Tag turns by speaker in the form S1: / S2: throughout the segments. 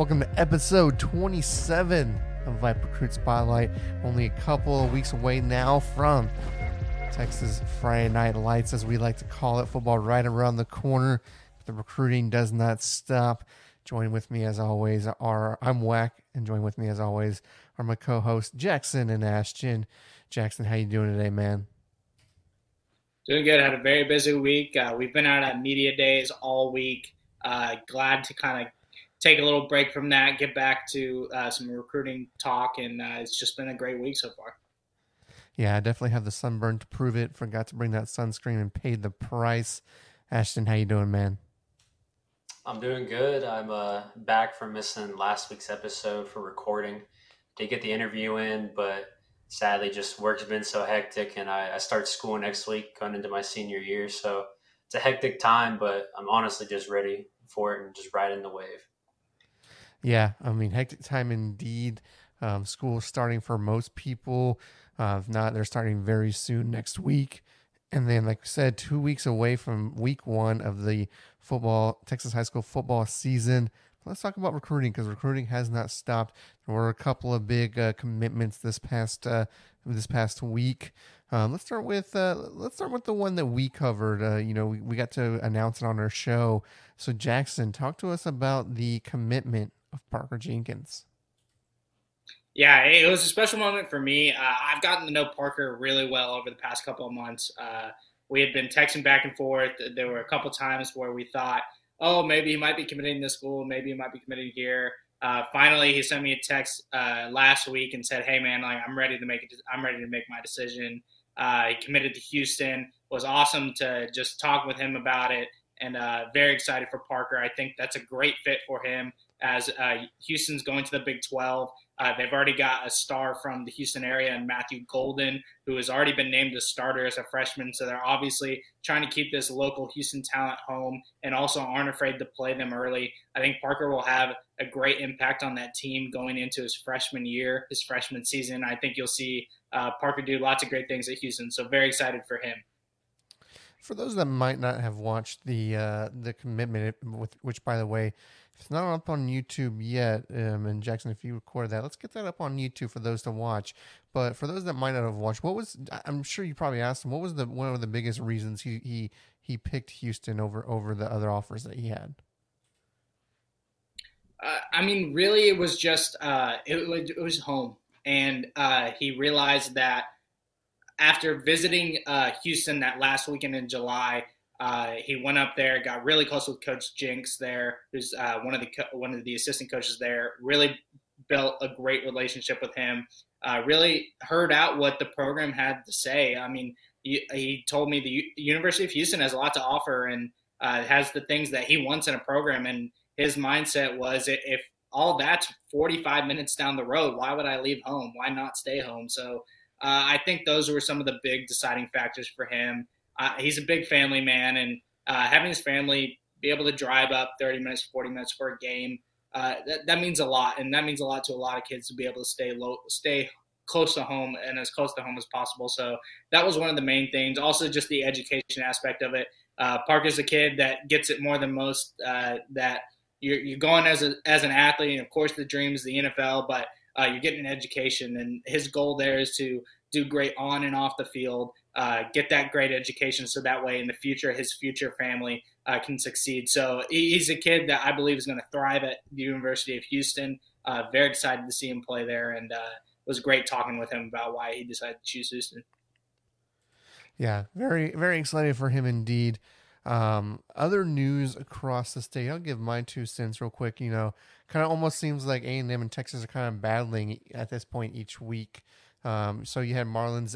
S1: Welcome to episode 27 of Viper Recruit Spotlight. Only a couple of weeks away now from Texas Friday Night Lights, as we like to call it. Football right around the corner. The recruiting does not stop. Join with me, as always, are I'm Whack, and join with me, as always, are my co-hosts Jackson and Ashton. Jackson, how you doing today, man?
S2: Doing good. Had a very busy week. Uh, we've been out at media days all week. Uh, glad to kind of take a little break from that, get back to uh, some recruiting talk, and uh, it's just been a great week so far.
S1: Yeah, I definitely have the sunburn to prove it. Forgot to bring that sunscreen and paid the price. Ashton, how you doing, man?
S3: I'm doing good. I'm uh, back from missing last week's episode for recording. Did get the interview in, but sadly, just work's been so hectic, and I, I start school next week, going into my senior year. So it's a hectic time, but I'm honestly just ready for it and just riding the wave.
S1: Yeah, I mean, hectic time indeed. Um, school starting for most people. Uh, if not, they're starting very soon next week. And then, like I said, two weeks away from week one of the football, Texas high school football season. Let's talk about recruiting because recruiting has not stopped. There were a couple of big uh, commitments this past uh, this past week. Um, let's start with uh, let's start with the one that we covered. Uh, you know, we, we got to announce it on our show. So Jackson, talk to us about the commitment of Parker Jenkins.
S2: Yeah, it was a special moment for me. Uh, I've gotten to know Parker really well over the past couple of months. Uh, we had been texting back and forth. There were a couple times where we thought, oh, maybe he might be committing to school, maybe he might be committing here. Uh, finally, he sent me a text uh, last week and said, "Hey, man, like I'm ready to make it. I'm ready to make my decision." Uh, he committed to Houston. It was awesome to just talk with him about it, and uh, very excited for Parker. I think that's a great fit for him as uh, Houston's going to the Big 12. Uh, they've already got a star from the Houston area and Matthew Golden, who has already been named a starter as a freshman. So they're obviously trying to keep this local Houston talent home and also aren't afraid to play them early. I think Parker will have a great impact on that team going into his freshman year, his freshman season. I think you'll see uh, Parker do lots of great things at Houston. So very excited for him.
S1: For those that might not have watched the uh, the commitment, which by the way it's not up on YouTube yet. Um, and Jackson, if you recorded that, let's get that up on YouTube for those to watch. But for those that might not have watched, what was I'm sure you probably asked him what was the one of the biggest reasons he he he picked Houston over over the other offers that he had.
S2: Uh, I mean, really, it was just uh, it, it was home, and uh, he realized that after visiting uh, Houston that last weekend in July, uh, he went up there, got really close with Coach Jinks there, who's uh, one of the co- one of the assistant coaches there. Really built a great relationship with him. Uh, really heard out what the program had to say. I mean, he, he told me the U- University of Houston has a lot to offer and uh, has the things that he wants in a program. And his mindset was, if all that's 45 minutes down the road, why would I leave home? Why not stay home? So uh, I think those were some of the big deciding factors for him uh, he's a big family man, and uh, having his family be able to drive up 30 minutes, 40 minutes for a game, uh, that, that means a lot, and that means a lot to a lot of kids to be able to stay low, stay close to home and as close to home as possible. So that was one of the main things. Also, just the education aspect of it. Uh, Parker's a kid that gets it more than most. Uh, that you're, you're going as a, as an athlete, and of course, the dream is the NFL, but uh, you're getting an education, and his goal there is to do great on and off the field, uh, get that great education, so that way in the future his future family uh, can succeed. So he's a kid that I believe is going to thrive at the University of Houston. Uh, very excited to see him play there, and uh, it was great talking with him about why he decided to choose Houston.
S1: Yeah, very very excited for him indeed. Um, other news across the state. I'll give my two cents real quick. You know, kind of almost seems like A and M and Texas are kind of battling at this point each week. Um, so you had Marlins,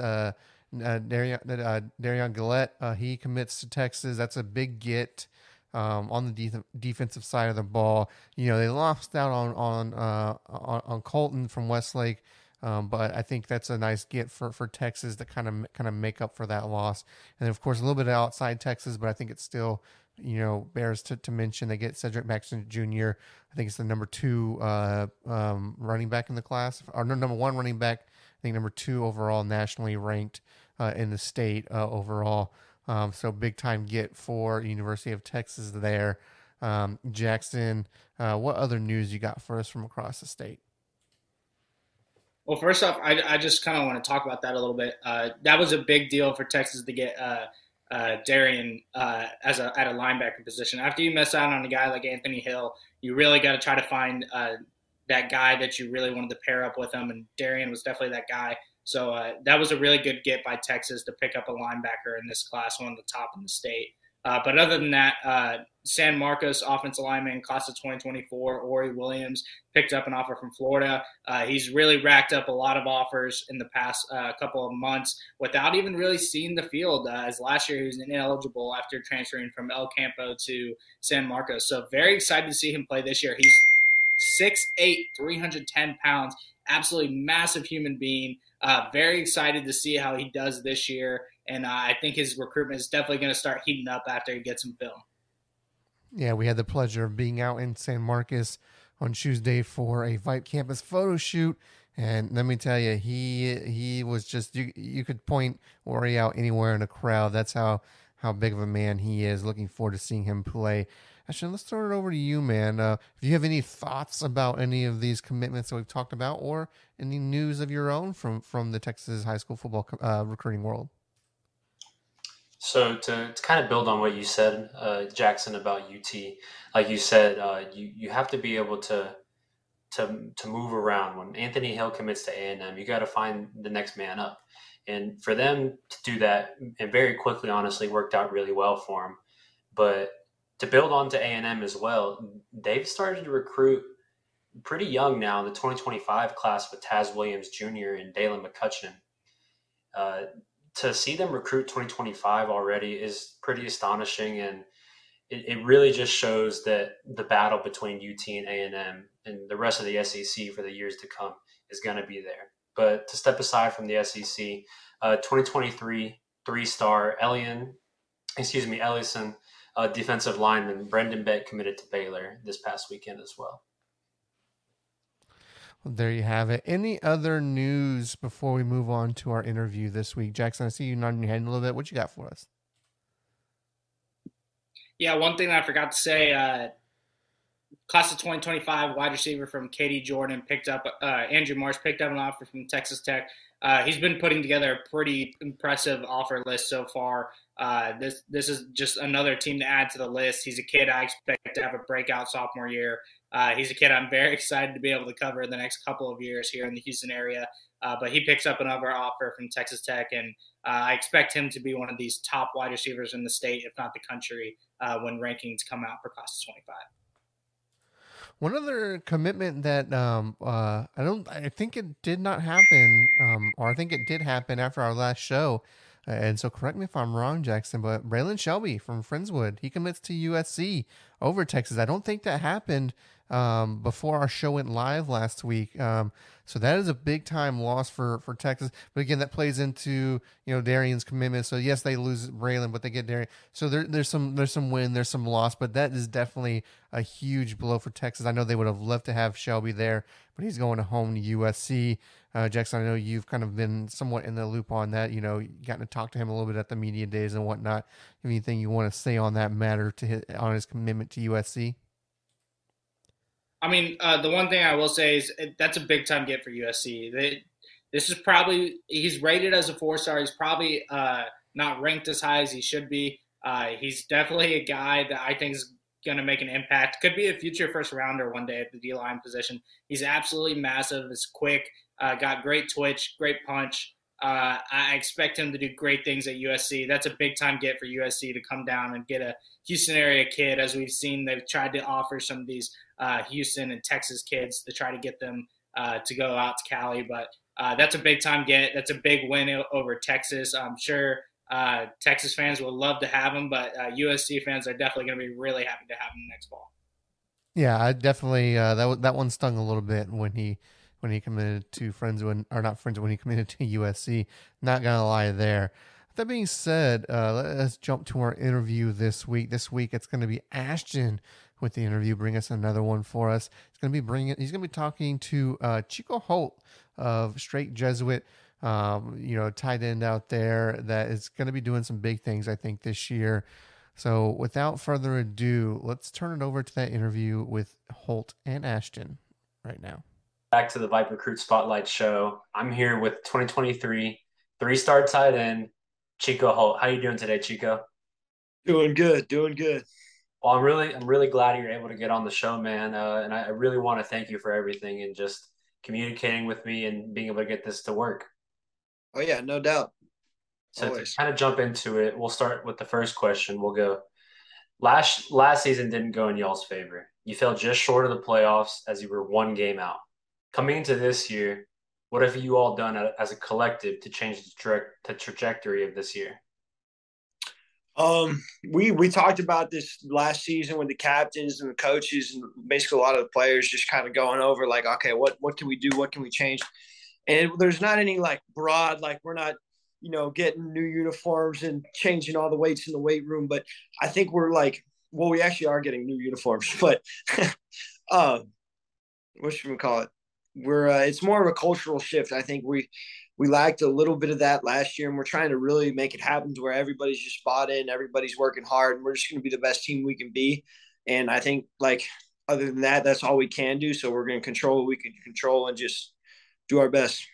S1: uh, Darian, uh, Darian Gullette, uh, he commits to Texas. That's a big get. Um, on the de- defensive side of the ball, you know they lost out on on uh, on, on Colton from Westlake, um, but I think that's a nice get for, for Texas to kind of kind of make up for that loss. And of course, a little bit outside Texas, but I think it's still you know bears to, to mention they get Cedric Baxter Jr. I think it's the number two uh, um, running back in the class, or number one running back I think number two overall nationally ranked in the state uh, overall. Um, so big time get for University of Texas there. Um, Jackson, uh, what other news you got for us from across the state?
S2: Well, first off, I, I just kind of want to talk about that a little bit. Uh, that was a big deal for Texas to get uh, uh, Darian uh, as a at a linebacker position. After you miss out on a guy like Anthony Hill, you really got to try to find uh, that guy that you really wanted to pair up with him, and Darian was definitely that guy. So uh, that was a really good get by Texas to pick up a linebacker in this class, one of the top in the state. Uh, but other than that, uh, San Marcos offensive lineman, class of 2024, Ori Williams, picked up an offer from Florida. Uh, he's really racked up a lot of offers in the past uh, couple of months without even really seeing the field. Uh, as last year, he was ineligible after transferring from El Campo to San Marcos. So very excited to see him play this year. He's 6'8", 310 pounds, absolutely massive human being. Uh, very excited to see how he does this year and uh, I think his recruitment is definitely going to start heating up after he gets some film.
S1: Yeah, we had the pleasure of being out in San Marcos on Tuesday for a VYPE Campus photo shoot, and let me tell you, he he was just you you could point Ori out anywhere in a crowd. That's how how big of a man he is. Looking forward to seeing him play. Actually, let's throw it over to you, man. Uh, if you have any thoughts about any of these commitments that we've talked about, or any news of your own from from the Texas high school football uh, recruiting world.
S3: So to, to kind of build on what you said, uh, Jackson, about UT, like you said, uh, you you have to be able to to to move around. When Anthony Hill commits to A and M, you got to find the next man up, and for them to do that, and very quickly, honestly, worked out really well for them. But to build on to A and M as well, they've started to recruit pretty young now. in The 2025 class with Taz Williams Jr. and Dalen McCutcheon. Uh, to see them recruit 2025 already is pretty astonishing and it, it, really just shows that the battle between UT and A&M and the rest of the SEC for the years to come is going to be there. But to step aside from the SEC, uh, 2023 three-star Elian, excuse me, Ellison, uh, defensive lineman Brendan Beck committed to Baylor this past weekend as well.
S1: Well, there you have it. Any other news before we move on to our interview this week? Jackson, I see you nodding your head a little bit. What you got for us?
S2: Yeah, one thing I forgot to say, uh, class of 2025 wide receiver from Katy Jordan picked up, uh, Andrew Marsh picked up an offer from Texas Tech. Uh, he's been putting together a pretty impressive offer list so far. Uh, this this is just another team to add to the list. He's a kid I expect to have a breakout sophomore year. Uh, he's a kid I'm very excited to be able to cover the next couple of years here in the Houston area. Uh, but he picks up another offer from Texas Tech, and uh, I expect him to be one of these top wide receivers in the state, if not the country, uh, when rankings come out for class of 25.
S1: One other commitment that um, uh, I don't, I think it did not happen, um, or I think it did happen after our last show. And so, correct me if I'm wrong, Jackson, but Braylon Shelby from Friendswood, he commits to USC over Texas. I don't think that happened um, before our show went live last week. Um, so that is a big time loss for for Texas. But again, that plays into you know Darian's commitment. So yes, they lose Braylon, but they get Darian. So there, there's some there's some win, there's some loss, but that is definitely a huge blow for Texas. I know they would have loved to have Shelby there, but he's going home to USC. Uh, Jackson, I know you've kind of been somewhat in the loop on that. You know, gotten to talk to him a little bit at the media days and whatnot. Anything you want to say on that matter to his, on his commitment to USC?
S2: I mean, uh, the one thing I will say is that's a big time get for USC. They, this is probably he's rated as a four star. He's probably uh, not ranked as high as he should be. Uh, he's definitely a guy that I think is going to make an impact. Could be a future first rounder one day at the D line position. He's absolutely massive. Is quick. Uh, got great twitch, great punch. Uh, I expect him to do great things at USC. That's a big time get for USC to come down and get a Houston area kid. As we've seen, they've tried to offer some of these uh, Houston and Texas kids to try to get them uh, to go out to Cali. But uh, that's a big time get. That's a big win over Texas. I'm sure uh, Texas fans will love to have him, but USC uh, fans are definitely going to be really happy to have him next fall.
S1: Yeah, I definitely uh, that that one stung a little bit when he when he committed to friends when or not friends when he committed to USC. Not gonna lie there. That being said, uh, let's jump to our interview this week. This week it's going to be Ashton with the interview. Bring us another one for us. He's going to be bringing. He's going to be talking to uh, Chico Holt of Strake Jesuit. Um, you know, tight end out there that is going to be doing some big things. I think this year. So, without further ado, let's turn it over to that interview with Holt and Ashton right now.
S3: Back to the Viper Recruit Spotlight Show. I'm here with 2023 three-star tight end Chico Holt. How you doing today, Chico?
S4: Doing good, doing good.
S3: Well, I'm really, I'm really glad you're able to get on the show, man. Uh, and I, I really want to thank you for everything and just communicating with me and being able to get this to work.
S4: Oh yeah, no doubt.
S3: So Always. to kind of jump into it, we'll start with the first question. We'll go. Last last season didn't go in y'all's favor. You fell just short of the playoffs as you were one game out. Coming into this year, what have you all done as a collective to change the, tra- the trajectory of this year?
S4: Um, we we talked about this last season with the captains and the coaches and basically a lot of the players just kind of going over like, okay, what what can we do? What can we change? And there's not any like broad like we're not you know getting new uniforms and changing all the weights in the weight room, but I think we're like well, we actually are getting new uniforms, but uh, what should we call it? We're uh, it's more of a cultural shift. I think we we lacked a little bit of that last year, and we're trying to really make it happen to where everybody's just bought in, everybody's working hard, and we're just going to be the best team we can be. And I think, like, other than that, that's all we can do. So we're going to control what we can control and just do our best.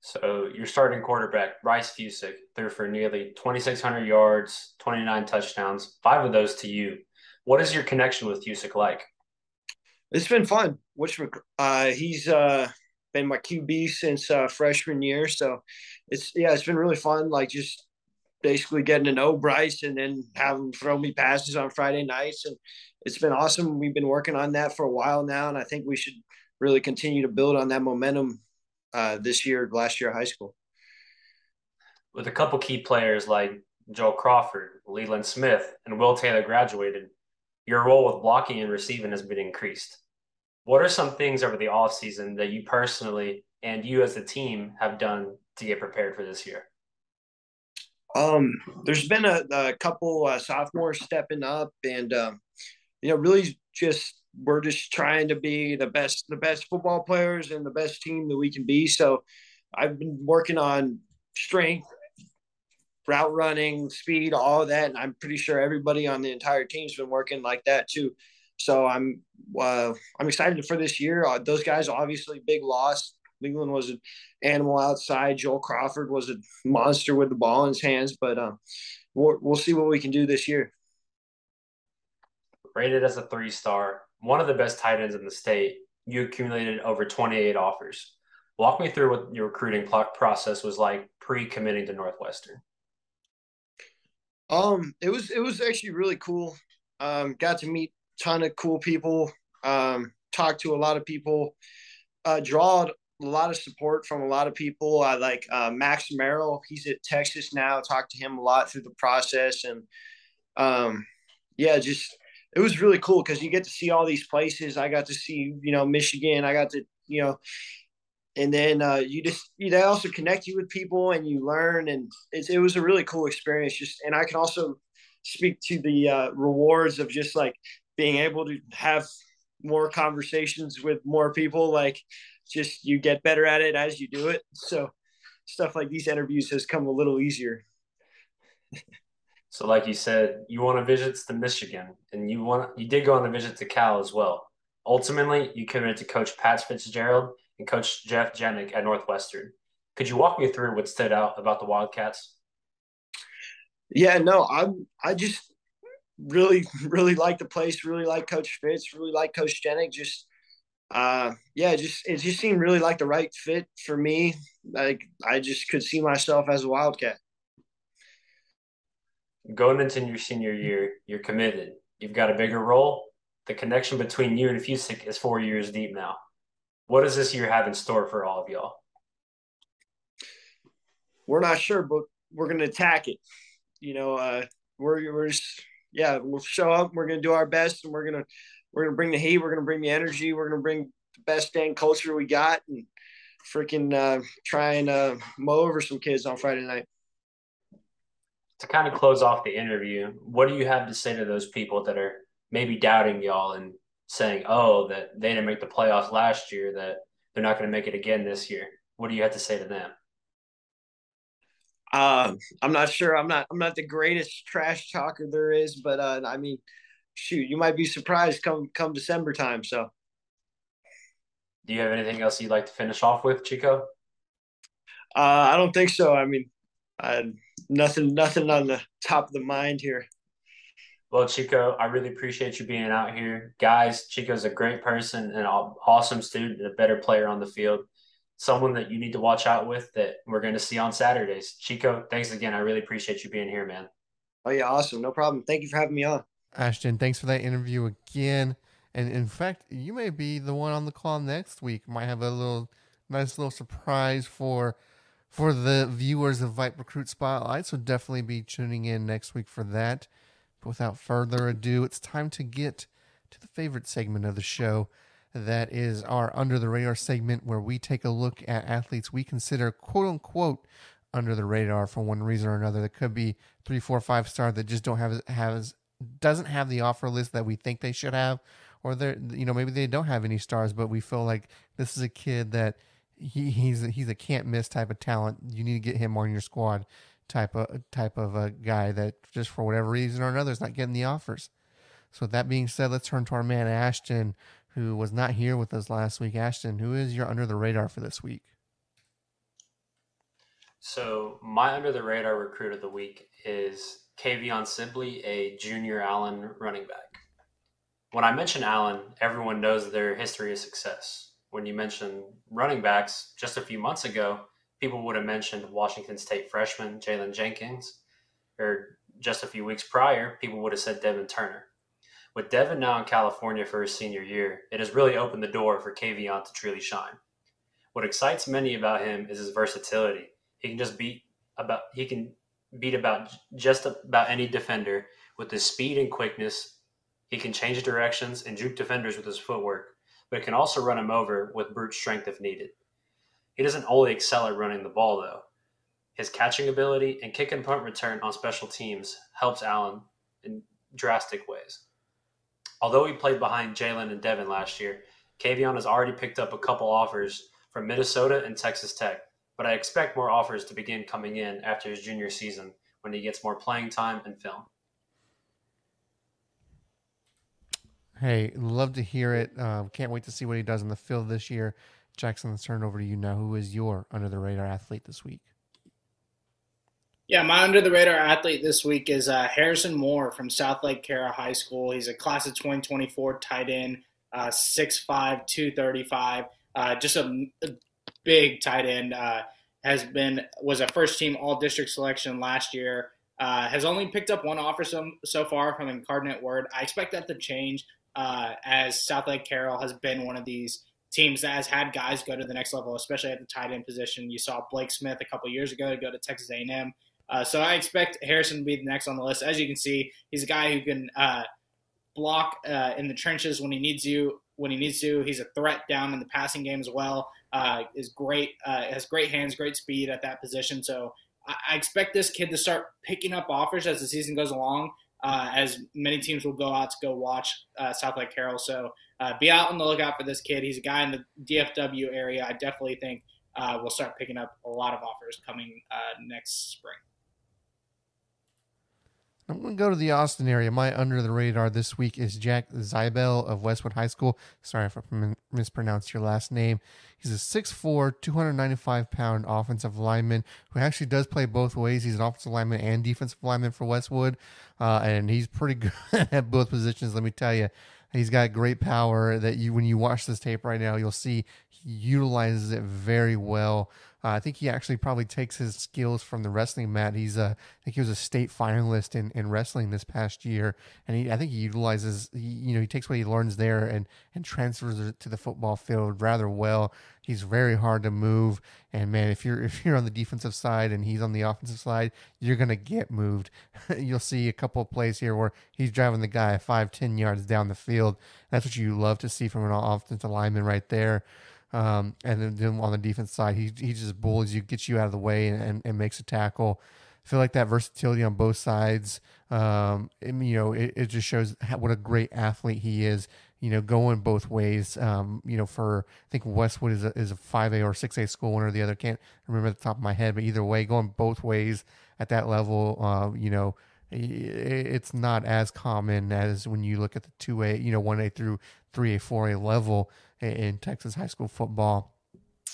S3: So your starting quarterback, Bryce Fusick, threw for nearly 2,600 yards, 29 touchdowns, five of those to you. What is your connection with Fusick like?
S4: It's been fun. Which uh, he's uh, been my QB since uh, freshman year. So it's yeah, it's been really fun. Like just basically getting to know Bryce and then have him throw me passes on Friday nights, and it's been awesome. We've been working on that for a while now, and I think we should really continue to build on that momentum uh, this year, last year high school.
S3: With a couple key players like Joel Crawford, Leland Smith, and Will Taylor graduated, your role with blocking and receiving has been increased. What are some things over the off season that you personally and you as a team have done to get prepared for this year?
S4: Um, there's been a, a couple uh, sophomores stepping up, and um, you know, really just we're just trying to be the best, the best football players and the best team that we can be. So, I've been working on strength, route running, speed, all that, and I'm pretty sure everybody on the entire team's been working like that too. So I'm uh, I'm excited for this year. Uh, those guys obviously big loss. Leland was an animal outside. Joel Crawford was a monster with the ball in his hands. But uh, we'll, we'll see what we can do this year.
S3: Rated as a three star, one of the best tight ends in the state. You accumulated over 28 offers. Walk me through what your recruiting process was like pre-committing to Northwestern.
S4: Um, it was it was actually really cool. Um, got to meet ton of cool people, um, talked to a lot of people, uh, draw a lot of support from a lot of people. I like uh, Max Merrill. He's at Texas now. Talked to him a lot through the process, and um, yeah, just it was really cool because you get to see all these places. I got to see, you know, Michigan. I got to, you know, and then uh, you just you, they also connect you with people and you learn, and it's, it was a really cool experience. Just and I can also speak to the uh, rewards of just like being able to have more conversations with more people like just you get better at it as you do it. So stuff like these interviews has come a little easier.
S3: So like you said you want to visit to michigan and you want you did go on a visit to cal as well. Ultimately you committed to coach pat fitzgerald and coach jeff Jenick at northwestern. Could you walk me through what stood out about the wildcats?
S4: Yeah no i'm i just really, really like the place. Really like Coach Fitz. Really like Coach Jenick. Just, uh, yeah, just it just seemed really like the right fit for me. Like I just could see myself as a Wildcat.
S3: Going into your senior year, you're committed. You've got a bigger role. The connection between you and Fusick is four years deep now. What does this year have in store for all of y'all?
S4: We're not sure, but we're going to attack it. You know, uh, we're we're just yeah, we'll show up. We're gonna do our best, and we're gonna we're gonna bring the heat. We're gonna bring the energy. We're gonna bring the best dang culture we got, and freaking uh, try and uh, mow over some kids on Friday night.
S3: To kind of close off the interview, what do you have to say to those people that are maybe doubting y'all and saying, "Oh, that they didn't make the playoffs last year, that they're not going to make it again this year"? What do you have to say to them?
S4: Uh, I'm not sure. I'm not. I'm not the greatest trash talker there is, but uh, I mean, shoot, you might be surprised come come December time. So,
S3: do you have anything else you'd like to finish off with, Chico?
S4: Uh, I don't think so. I mean, I, nothing, nothing on the top of the mind here.
S3: Well, Chico, I really appreciate you being out here, guys. Chico's a great person and an awesome student and a better player on the field. Someone that you need to watch out with that we're going to see on Saturdays. Chico, thanks again. I really appreciate you being here, man.
S4: Oh yeah, awesome. No problem. Thank you for having me on.
S1: Ashton, thanks for that interview again. And in fact, you may be the one on the call next week. Might have a little nice little surprise for for the viewers of VYPE Recruit Spotlight. So definitely be tuning in next week for that. But without further ado, it's time to get to the favorite segment of the show. That is our under the radar segment where we take a look at athletes we consider quote unquote under the radar for one reason or another. That could be three, four, five star that just don't have has doesn't have the offer list that we think they should have, or they're you know maybe they don't have any stars, but we feel like this is a kid that he, he's he's a can't miss type of talent. You need to get him on your squad type of type of a guy that just for whatever reason or another is not getting the offers. So with that being said, let's turn to our man Ashton, who was not here with us last week. Ashton, who is your under the radar for this week?
S3: So my under the radar recruit of the week is Kavion Sibley, a junior Allen running back. When I mention Allen, everyone knows their history of success when you mention running backs just a few months ago, people would have mentioned Washington State freshman Jalen Jenkins, or just a few weeks prior, people would have said Devin Turner. With Devin now in California for his senior year, it has really opened the door for Kavion to truly shine. What excites many about him is his versatility. He can just beat about he can beat about just about any defender with his speed and quickness. He can change directions and juke defenders with his footwork but can also run him over with brute strength if needed. He doesn't only excel at running the ball, though. His catching ability and kick and punt return on special teams helps Allen in drastic ways. Although he played behind Jalen and Devin last year, Kavion has already picked up a couple offers from Minnesota and Texas Tech, but I expect more offers to begin coming in after his junior season when he gets more playing time and film.
S1: Hey, love to hear it. Uh, can't wait to see what he does in the field this year. Jackson, let's turn over to you now. Who is your under the radar athlete this week?
S2: Yeah, my under the radar athlete this week is uh, Harrison Moore from Southlake Carroll High School. He's a class of 2024 tight end, uh, 6'5, 235. Uh, just a, a, big tight end. Uh, has been was a first team all district selection last year. Uh, has only picked up one offer so, so far from Incarnate Word. I expect that to change uh, as Southlake Carroll has been one of these teams that has had guys go to the next level, especially at the tight end position. You saw Blake Smith a couple years ago to go to Texas A&M. Uh, so I expect Harrison to be the next on the list. As you can see, he's a guy who can uh, block uh, in the trenches when he needs to. When he needs to, he's a threat down in the passing game as well. Uh, is great, uh, has great hands, great speed at that position. So I, I expect this kid to start picking up offers as the season goes along uh, as many teams will go out to go watch uh, Southlake Carroll. So be out on the lookout for this kid. He's a guy in the DFW area. I definitely think we'll start picking up a lot of offers coming next spring.
S1: I'm going to go to the Austin area. My under the radar this week is Jack Zybel of Westwood High School. Sorry if I mispronounced your last name. He's a 6'4, 295 pound offensive lineman who actually does play both ways. He's an offensive lineman and defensive lineman for Westwood, uh, and he's pretty good at both positions, let me tell you. He's got great power that you, when you watch this tape right now, you'll see he utilizes it very well. Uh, I think he actually probably takes his skills from the wrestling mat. He's a, I think he was a state finalist in, in wrestling this past year, and he, I think he utilizes, he, you know, he takes what he learns there and and transfers it to the football field rather well. He's very hard to move, and man, if you're if you're on the defensive side and he's on the offensive side, you're gonna get moved. You'll see a couple of plays here where he's driving the guy five, ten yards down the field. That's what you love to see from an offensive lineman right there. Um, and then, then, on the defense side, he he just bullies you, gets you out of the way, and, and, and makes a tackle. I feel like that versatility on both sides, um, you know, it, it just shows what a great athlete he is. You know, going both ways. Um, you know, for I think Westwood is a, is a 5A or 6A school, one or the other. Can't remember the top of my head, but either way, going both ways at that level, uh, you know, it's not as common as when you look at the 2A, you know, 1A through 3A, 4A level in Texas high school football.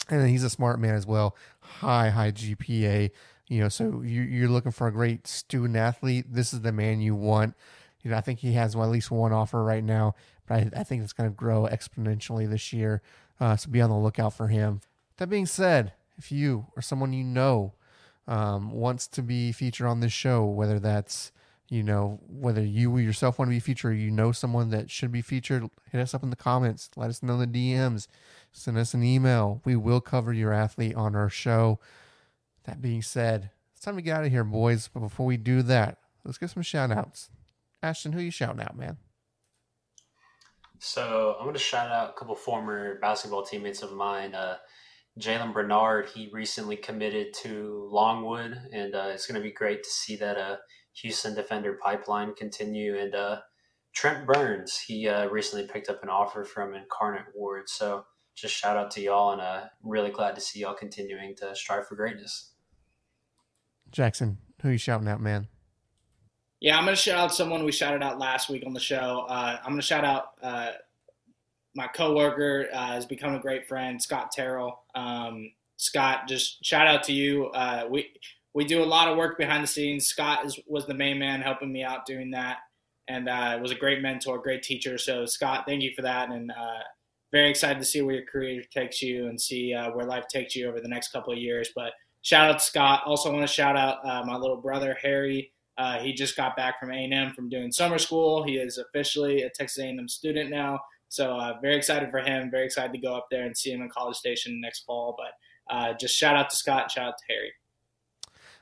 S1: And he's a smart man as well. High, high GPA. You know, so you're looking for a great student athlete. This is the man you want. You know, I think he has well, at least one offer right now, but I, I think it's going to grow exponentially this year. Uh, so be on the lookout for him. That being said, if you or someone you know um, wants to be featured on this show, whether that's you know whether you yourself want to be featured, or you know someone that should be featured, hit us up in the comments. Let us know in the DMs. Send us an email. We will cover your athlete on our show. That being said, it's time to get out of here, boys. But before we do that, let's get some shout outs. Ashton, who you shouting out, man?
S3: So I'm going to shout out a couple former basketball teammates of mine. Uh, Jalen Bernard, he recently committed to Longwood, and uh, it's going to be great to see that uh, Houston defender pipeline continue. And uh, Trent Burns, he uh, recently picked up an offer from Incarnate Word. So just shout out to y'all, and uh, really glad to see y'all continuing to strive for greatness.
S1: Jackson, who you shouting out, man?
S2: Yeah, I'm going to shout out someone we shouted out last week on the show. Uh, I'm going to shout out my coworker uh, has become a great friend, Scott Terrell. Um, Scott, just shout out to you. Uh, we we do a lot of work behind the scenes. Scott is, was the main man helping me out doing that, and uh, was a great mentor, great teacher. So Scott, thank you for that, and uh, very excited to see where your career takes you and see uh, where life takes you over the next couple of years. But shout out to Scott. Also want to shout out uh, my little brother Harry. He just got back from A&M from doing summer school. He is officially a Texas A&M student now. So uh, very excited for him. Very excited to go up there and see him in College Station next fall. But uh, just shout out to Scott. Shout out to Harry.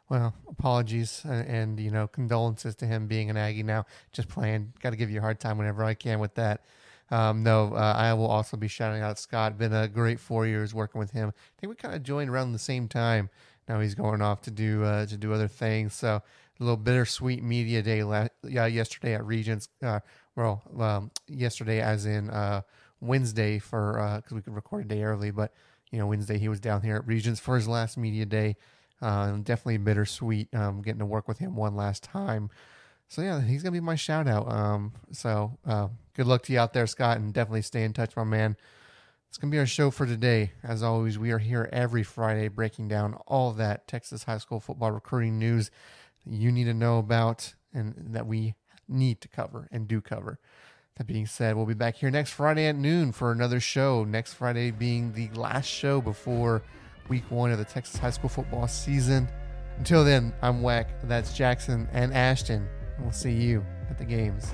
S1: Well, apologies and, and, you know condolences to him being an Aggie now. Just playing. Got to give you a hard time whenever I can with that. Um, no, uh, I will also be shouting out Scott. Been a great four years working with him. I think we kind of joined around the same time. Now he's going off to do uh, to do other things. So a little bittersweet media day la- yeah, yesterday at Regents. Uh, well, um, yesterday, as in uh, Wednesday, for because uh, we could record a day early, but you know Wednesday he was down here at Regents for his last media day. Uh, definitely bittersweet um, getting to work with him one last time. So yeah, he's gonna be my shout out. Um, so uh, good luck to you out there, Scott, and definitely stay in touch, my man. It's gonna be our show for today. As always, we are here every Friday breaking down all that Texas high school football recruiting news you need to know about and that we need to cover and do cover. That being said, we'll be back here next Friday at noon for another show. Next Friday being the last show before week one of the Texas high school football season. Until then, I'm Weck. That's Jackson and Ashton. We'll see you at the games.